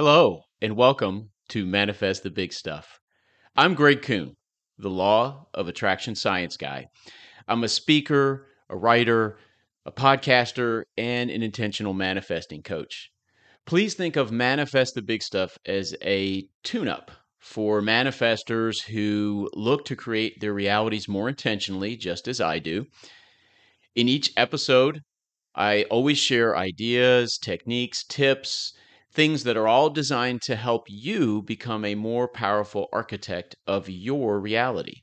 Hello, and welcome to Manifest the Big Stuff. I'm Greg Kuhn, the Law of Attraction Science Guy. I'm a speaker, a writer, a podcaster, and an intentional manifesting coach. Please think of Manifest the Big Stuff as a tune up for manifestors who look to create their realities more intentionally, just as I do. In each episode, I always share ideas, techniques, tips, things that are all designed to help you become a more powerful architect of your reality.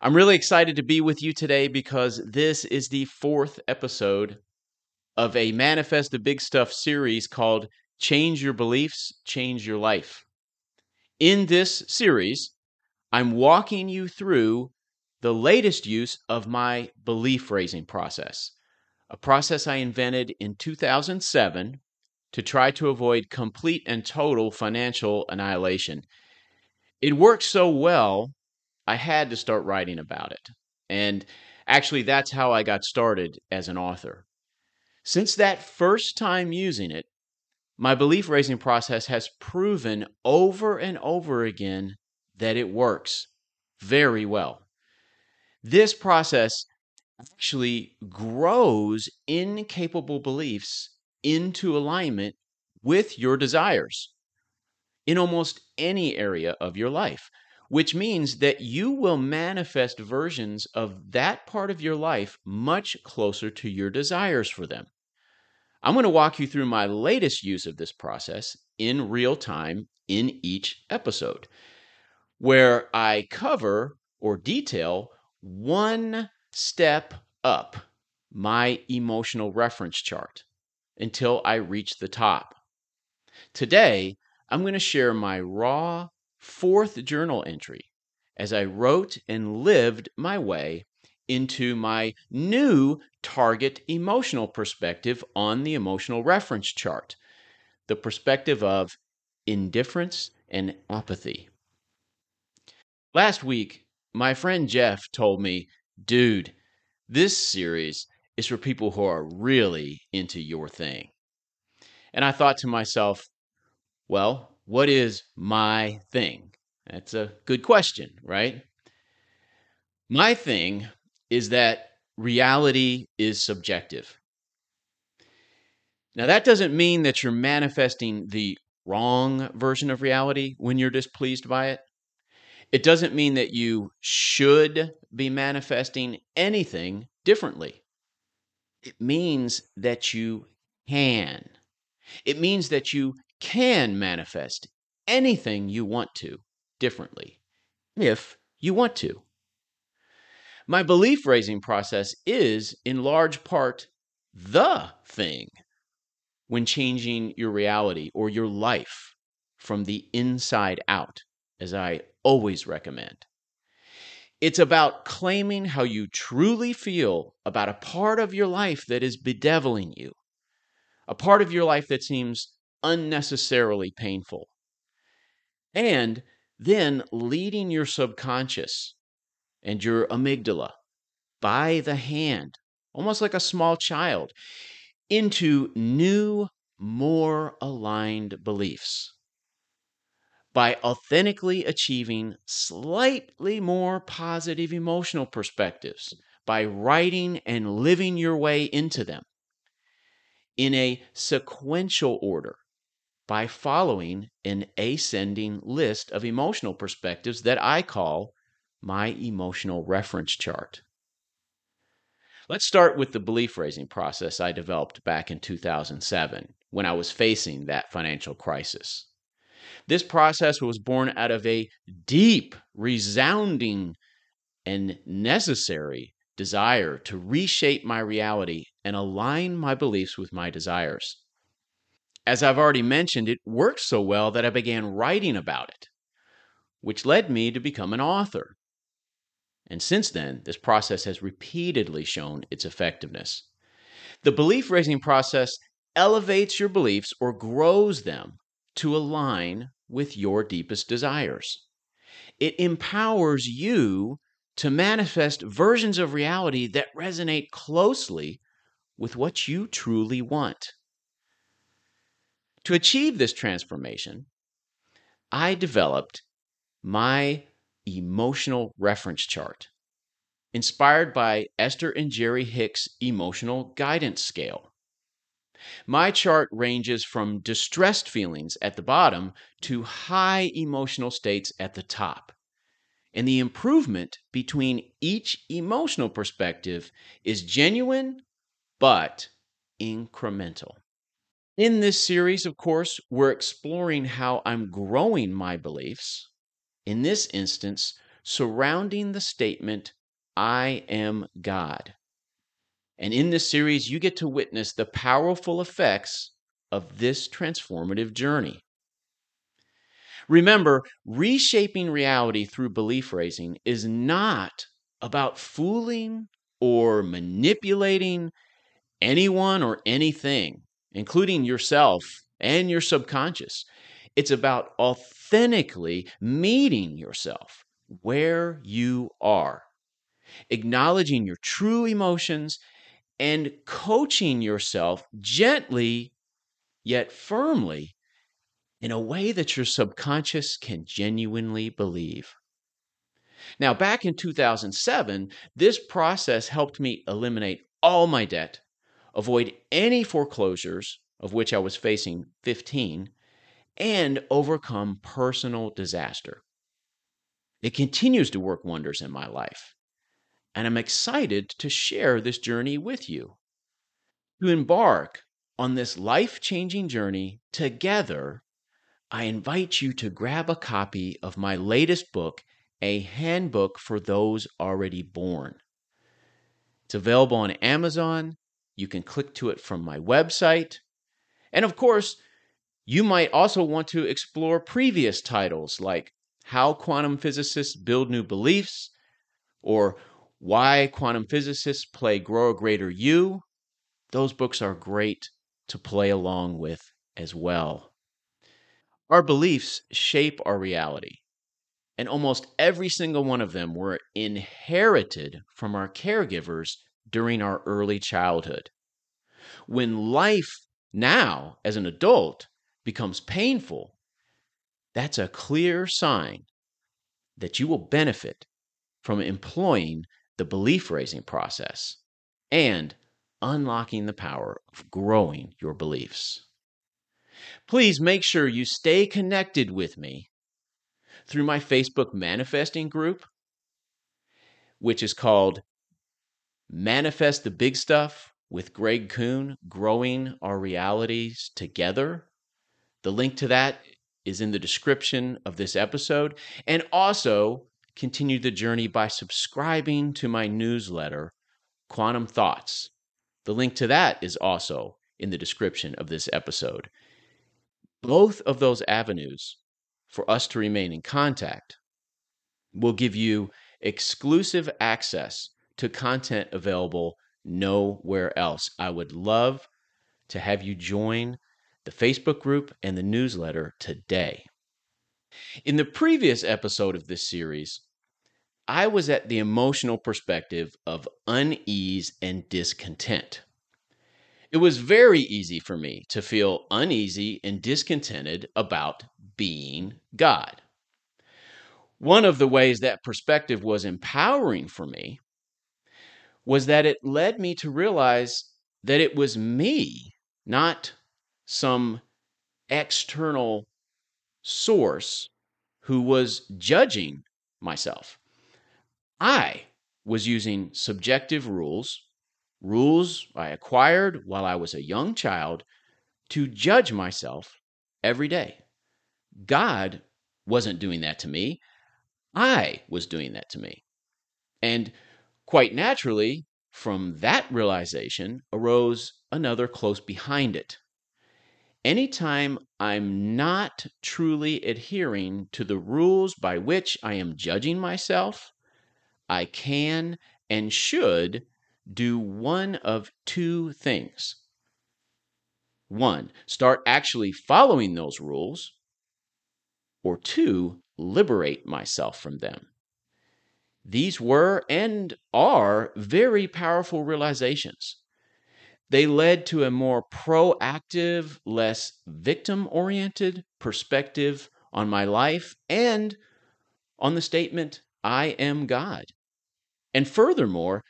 I'm really excited to be with you today because this is the fourth episode of a Manifest the Big Stuff series called Change Your Beliefs, Change Your Life. In this series, I'm walking you through the latest use of my belief raising process, a process I invented in 2007 to try to avoid complete and total financial annihilation. It worked so well, I had to start writing about it. And actually, that's how I got started as an author. Since that first time using it, my belief raising process has proven over and over again that it works very well. This process actually grows incapable beliefs into alignment with your desires in almost any area of your life, which means that you will manifest versions of that part of your life much closer to your desires for them. I'm going to walk you through my latest use of this process in real time in each episode, where I cover or detail one step up my emotional reference chart until I reach the top. Today, I'm going to share my raw fourth journal entry as I wrote and lived my way into my new target emotional perspective on the emotional reference chart the perspective of indifference and apathy. Last week, my friend Jeff told me, dude, this series is for people who are really into your thing. And I thought to myself, well, what is my thing? That's a good question, right? My thing is that reality is subjective. Now, that doesn't mean that you're manifesting the wrong version of reality when you're displeased by it. It doesn't mean that you should be manifesting anything differently. It means that you can. It means that you can manifest anything you want to differently if you want to. My belief raising process is, in large part, the thing when changing your reality or your life from the inside out, as I always recommend. It's about claiming how you truly feel about a part of your life that is bedeviling you, a part of your life that seems unnecessarily painful. And then leading your subconscious and your amygdala by the hand, almost like a small child, into new, more aligned beliefs by authentically achieving slightly more positive emotional perspectives by writing and living your way into them in a sequential order by following an ascending list of emotional perspectives that I call my emotional reference chart. Let's start with the belief raising process I developed back in 2007 when I was facing that financial crisis. This process was born out of a deep, resounding, and necessary desire to reshape my reality and align my beliefs with my desires. As I've already mentioned, it worked so well that I began writing about it, which led me to become an author. And since then, this process has repeatedly shown its effectiveness. The belief raising process elevates your beliefs or grows them to align with your deepest desires. It empowers you to manifest versions of reality that resonate closely with what you truly want. To achieve this transformation, I developed my emotional reference chart, inspired by Esther and Jerry Hicks' emotional guidance scale. My chart ranges from distressed feelings at the bottom to high emotional states at the top. And the improvement between each emotional perspective is genuine but incremental. In this series, of course, we're exploring how I'm growing my beliefs, in this instance, surrounding the statement, I am God. And in this series, you get to witness the powerful effects of this transformative journey. Remember, reshaping reality through belief raising is not about fooling or manipulating anyone or anything, including yourself and your subconscious. It's about authentically meeting yourself where you are, acknowledging your true emotions and coaching yourself gently yet firmly in a way that your subconscious can genuinely believe. Now, back in 2007, this process helped me eliminate all my debt, avoid any foreclosures, of which I was facing 15, and overcome personal disaster. It continues to work wonders in my life and I'm excited to share this journey with you. To embark on this life changing journey together, I invite you to grab a copy of my latest book, A Handbook for Those Already Born. It's available on Amazon. You can click to it from my website. And of course, you might also want to explore previous titles like How Quantum Physicists Build New Beliefs or why Quantum Physicists Play Grow a Greater You. Those books are great to play along with as well. Our beliefs shape our reality, and almost every single one of them were inherited from our caregivers during our early childhood. When life now, as an adult, becomes painful, that's a clear sign that you will benefit from employing the belief raising process, and unlocking the power of growing your beliefs. Please make sure you stay connected with me through my Facebook manifesting group, which is called Manifest the Big Stuff with Greg Kuhn Growing Our Realities Together. The link to that is in the description of this episode. And also, continue the journey by subscribing to my newsletter, Quantum Thoughts. The link to that is also in the description of this episode. Both of those avenues for us to remain in contact will give you exclusive access to content available nowhere else. I would love to have you join the Facebook group and the newsletter today. In the previous episode of this series, I was at the emotional perspective of unease and discontent. It was very easy for me to feel uneasy and discontented about being God. One of the ways that perspective was empowering for me was that it led me to realize that it was me, not some external source who was judging myself. I was using subjective rules, rules I acquired while I was a young child, to judge myself every day. God wasn't doing that to me. I was doing that to me. And quite naturally, from that realization arose another close behind it. Anytime I'm not truly adhering to the rules by which I am judging myself, I can and should do one of two things. One, start actually following those rules, or two, liberate myself from them. These were and are very powerful realizations. They led to a more proactive, less victim oriented perspective on my life and on the statement, I am God. And furthermore,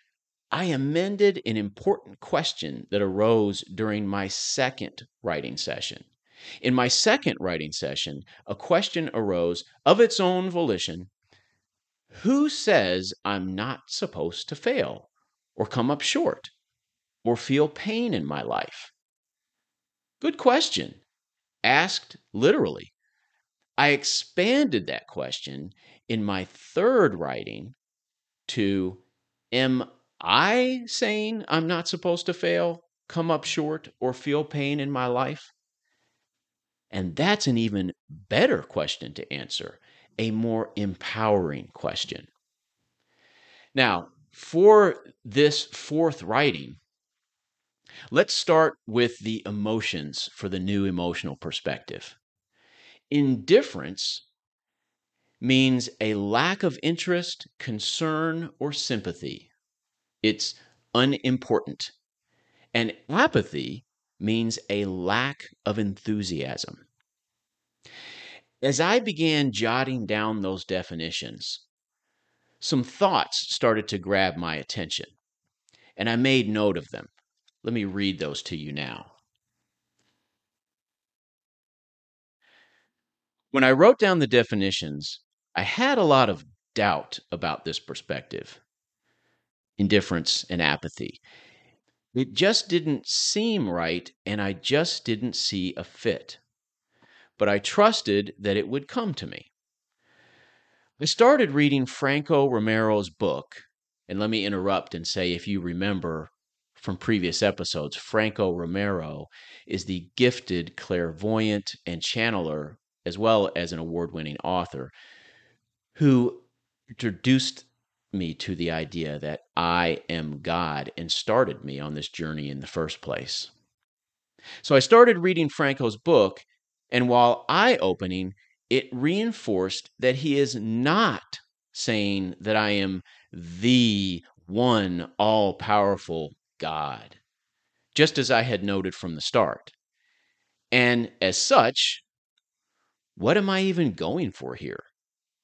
I amended an important question that arose during my second writing session. In my second writing session, a question arose of its own volition Who says I'm not supposed to fail or come up short? Or feel pain in my life? Good question. Asked literally. I expanded that question in my third writing to Am I saying I'm not supposed to fail, come up short, or feel pain in my life? And that's an even better question to answer, a more empowering question. Now, for this fourth writing, Let's start with the emotions for the new emotional perspective. Indifference means a lack of interest, concern, or sympathy. It's unimportant. And apathy means a lack of enthusiasm. As I began jotting down those definitions, some thoughts started to grab my attention, and I made note of them. Let me read those to you now. When I wrote down the definitions, I had a lot of doubt about this perspective indifference and apathy. It just didn't seem right, and I just didn't see a fit. But I trusted that it would come to me. I started reading Franco Romero's book, and let me interrupt and say if you remember, from previous episodes, Franco Romero is the gifted clairvoyant and channeler, as well as an award winning author, who introduced me to the idea that I am God and started me on this journey in the first place. So I started reading Franco's book, and while eye opening, it reinforced that he is not saying that I am the one all powerful God, just as I had noted from the start. And as such, what am I even going for here,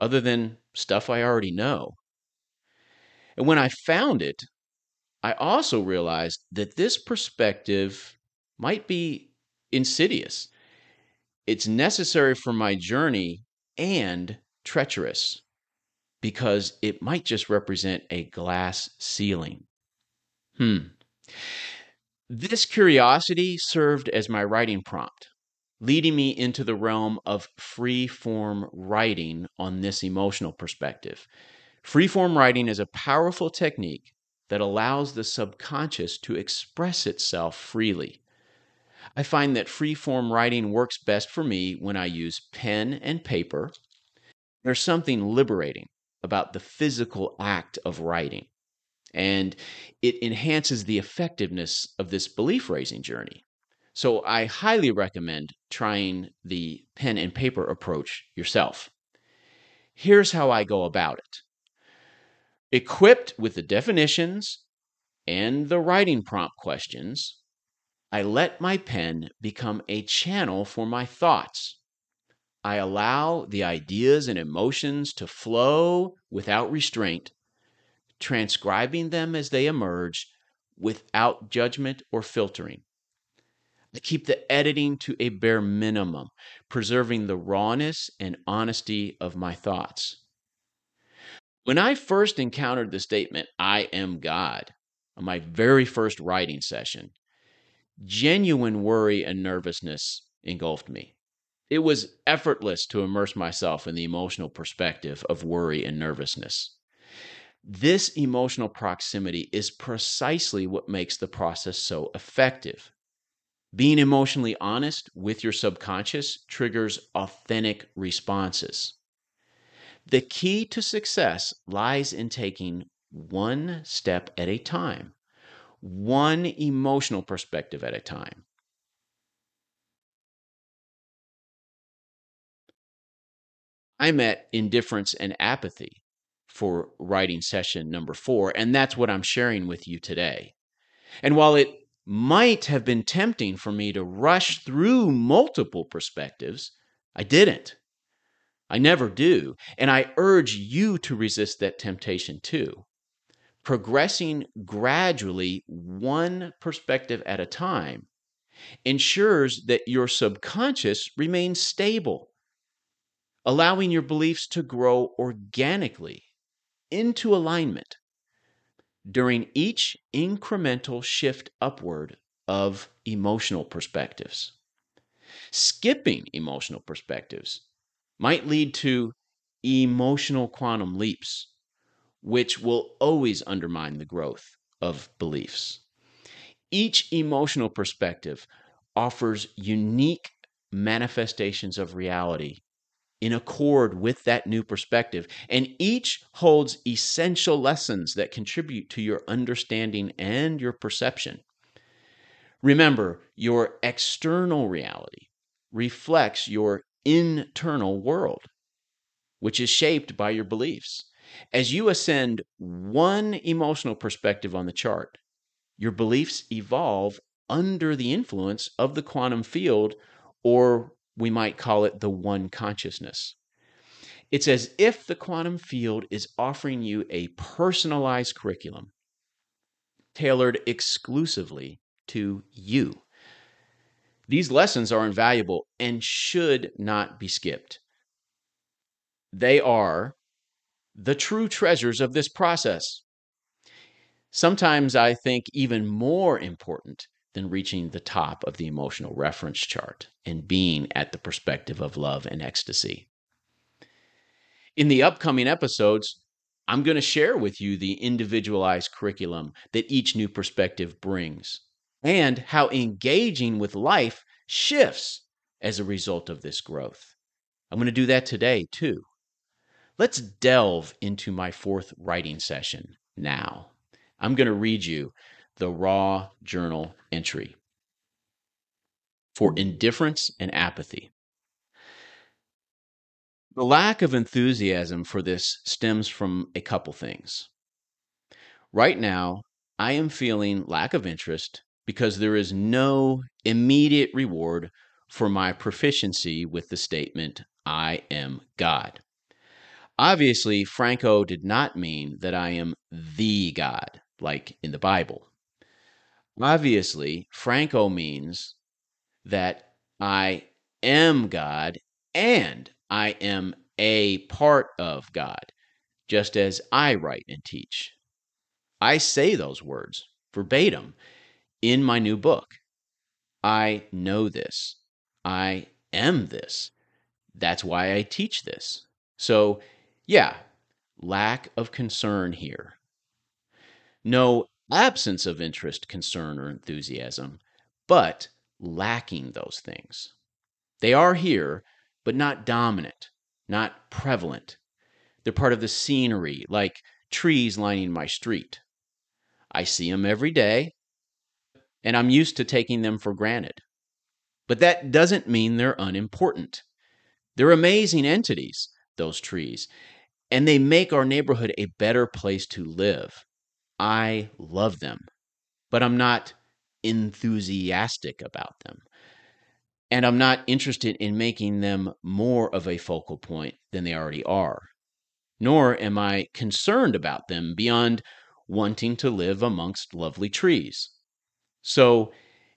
other than stuff I already know? And when I found it, I also realized that this perspective might be insidious. It's necessary for my journey and treacherous because it might just represent a glass ceiling. Hmm. This curiosity served as my writing prompt, leading me into the realm of free form writing on this emotional perspective. Free form writing is a powerful technique that allows the subconscious to express itself freely. I find that free form writing works best for me when I use pen and paper. There's something liberating about the physical act of writing and it enhances the effectiveness of this belief raising journey. So I highly recommend trying the pen and paper approach yourself. Here's how I go about it equipped with the definitions and the writing prompt questions, I let my pen become a channel for my thoughts. I allow the ideas and emotions to flow without restraint transcribing them as they emerge without judgment or filtering. I keep the editing to a bare minimum, preserving the rawness and honesty of my thoughts. When I first encountered the statement, I am God, on my very first writing session, genuine worry and nervousness engulfed me. It was effortless to immerse myself in the emotional perspective of worry and nervousness. This emotional proximity is precisely what makes the process so effective. Being emotionally honest with your subconscious triggers authentic responses. The key to success lies in taking one step at a time, one emotional perspective at a time. I met indifference and apathy for writing session number four. And that's what I'm sharing with you today. And while it might have been tempting for me to rush through multiple perspectives, I didn't. I never do. And I urge you to resist that temptation too. Progressing gradually, one perspective at a time, ensures that your subconscious remains stable, allowing your beliefs to grow organically into alignment during each incremental shift upward of emotional perspectives. Skipping emotional perspectives might lead to emotional quantum leaps, which will always undermine the growth of beliefs. Each emotional perspective offers unique manifestations of reality in accord with that new perspective, and each holds essential lessons that contribute to your understanding and your perception. Remember, your external reality reflects your internal world, which is shaped by your beliefs. As you ascend one emotional perspective on the chart, your beliefs evolve under the influence of the quantum field, or we might call it the one consciousness. It's as if the quantum field is offering you a personalized curriculum tailored exclusively to you. These lessons are invaluable and should not be skipped. They are the true treasures of this process. Sometimes I think even more important than reaching the top of the emotional reference chart and being at the perspective of love and ecstasy. In the upcoming episodes, I'm going to share with you the individualized curriculum that each new perspective brings and how engaging with life shifts as a result of this growth. I'm going to do that today too. Let's delve into my fourth writing session now. I'm going to read you the raw journal entry for indifference and apathy. The lack of enthusiasm for this stems from a couple things. Right now, I am feeling lack of interest because there is no immediate reward for my proficiency with the statement, I am God. Obviously, Franco did not mean that I am the God, like in the Bible. Obviously, Franco means that I am God and I am a part of God, just as I write and teach. I say those words verbatim in my new book. I know this. I am this. That's why I teach this. So, yeah, lack of concern here. No absence of interest, concern, or enthusiasm, but lacking those things. They are here, but not dominant, not prevalent. They're part of the scenery, like trees lining my street. I see them every day, and I'm used to taking them for granted. But that doesn't mean they're unimportant. They're amazing entities, those trees, and they make our neighborhood a better place to live. I love them, but I'm not enthusiastic about them. And I'm not interested in making them more of a focal point than they already are. Nor am I concerned about them beyond wanting to live amongst lovely trees. So,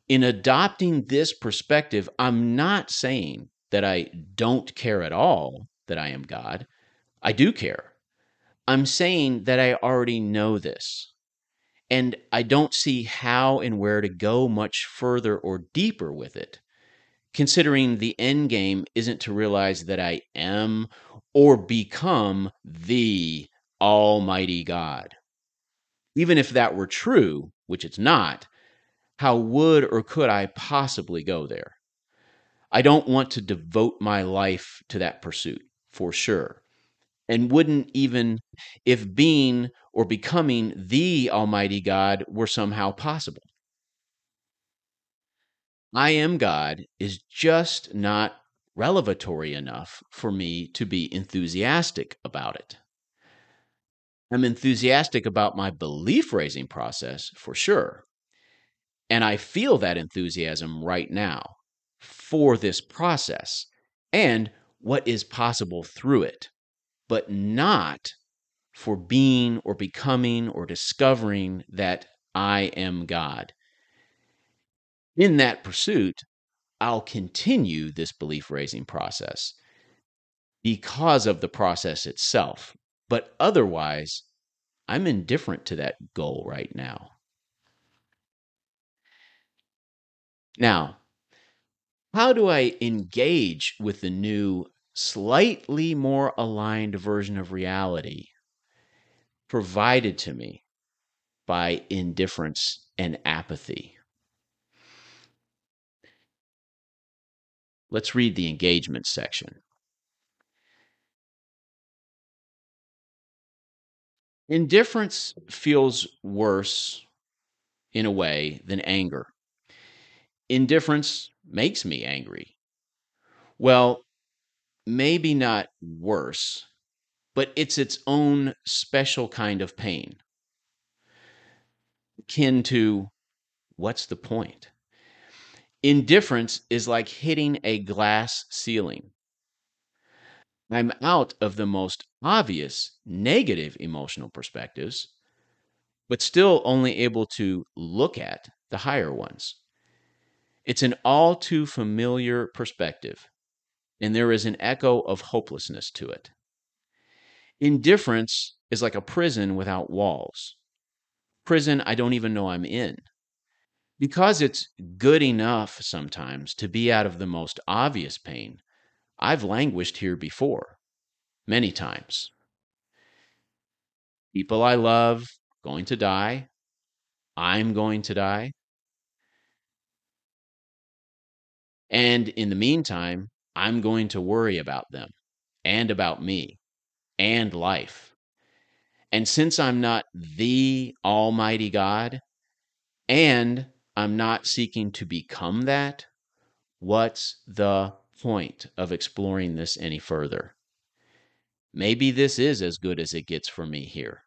in adopting this perspective, I'm not saying that I don't care at all that I am God. I do care. I'm saying that I already know this. And I don't see how and where to go much further or deeper with it, considering the end game isn't to realize that I am or become the Almighty God. Even if that were true, which it's not, how would or could I possibly go there? I don't want to devote my life to that pursuit, for sure. And wouldn't even if being or becoming the Almighty God were somehow possible. I am God is just not revelatory enough for me to be enthusiastic about it. I'm enthusiastic about my belief raising process for sure. And I feel that enthusiasm right now for this process and what is possible through it, but not for being or becoming or discovering that I am God. In that pursuit, I'll continue this belief raising process because of the process itself. But otherwise, I'm indifferent to that goal right now. Now, how do I engage with the new, slightly more aligned version of reality provided to me by indifference and apathy? Let's read the engagement section. Indifference feels worse in a way than anger. Indifference makes me angry. Well, maybe not worse, but it's its own special kind of pain. Akin to what's the point? Indifference is like hitting a glass ceiling. I'm out of the most obvious negative emotional perspectives, but still only able to look at the higher ones. It's an all too familiar perspective, and there is an echo of hopelessness to it. Indifference is like a prison without walls. Prison I don't even know I'm in. Because it's good enough sometimes to be out of the most obvious pain, I've languished here before, many times. People I love going to die. I'm going to die. And in the meantime, I'm going to worry about them and about me and life. And since I'm not the Almighty God and I'm not seeking to become that, what's the point of exploring this any further? Maybe this is as good as it gets for me here.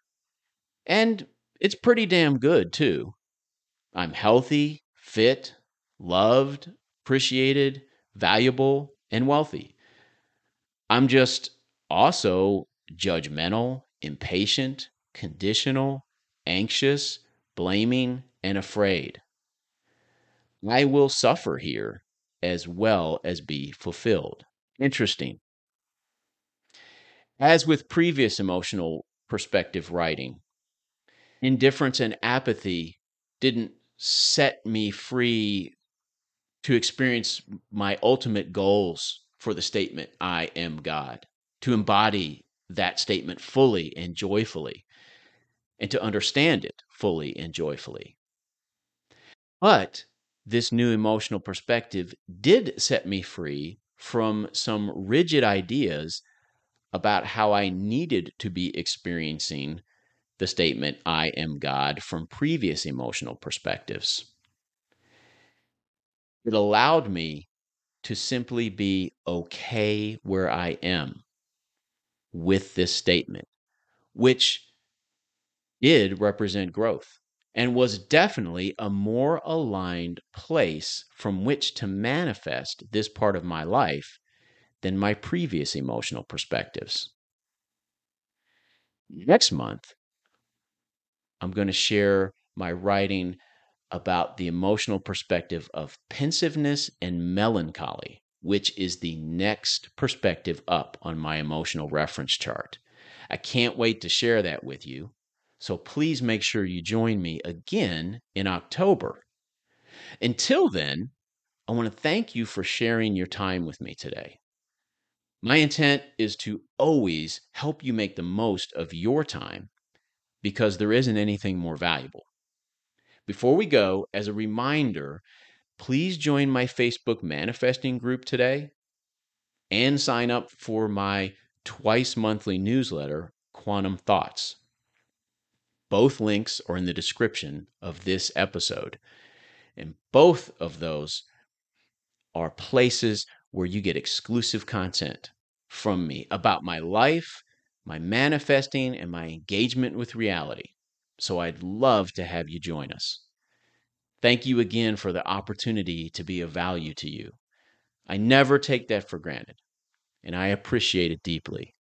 And it's pretty damn good, too. I'm healthy, fit, loved, appreciated, valuable, and wealthy. I'm just also judgmental, impatient, conditional, anxious, blaming, and afraid. I will suffer here as well as be fulfilled. Interesting. As with previous emotional perspective writing, indifference and apathy didn't set me free to experience my ultimate goals for the statement, I am God, to embody that statement fully and joyfully, and to understand it fully and joyfully. But this new emotional perspective did set me free from some rigid ideas about how I needed to be experiencing the statement, I am God, from previous emotional perspectives. It allowed me to simply be okay where I am with this statement, which did represent growth and was definitely a more aligned place from which to manifest this part of my life than my previous emotional perspectives. Next month, I'm going to share my writing about the emotional perspective of pensiveness and melancholy, which is the next perspective up on my emotional reference chart. I can't wait to share that with you. So please make sure you join me again in October. Until then, I want to thank you for sharing your time with me today. My intent is to always help you make the most of your time because there isn't anything more valuable. Before we go, as a reminder, please join my Facebook manifesting group today and sign up for my twice monthly newsletter, Quantum Thoughts. Both links are in the description of this episode. And both of those are places where you get exclusive content from me about my life, my manifesting, and my engagement with reality. So I'd love to have you join us. Thank you again for the opportunity to be of value to you. I never take that for granted, and I appreciate it deeply.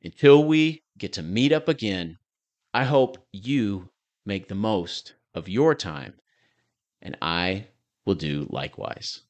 Until we get to meet up again, I hope you make the most of your time, and I will do likewise.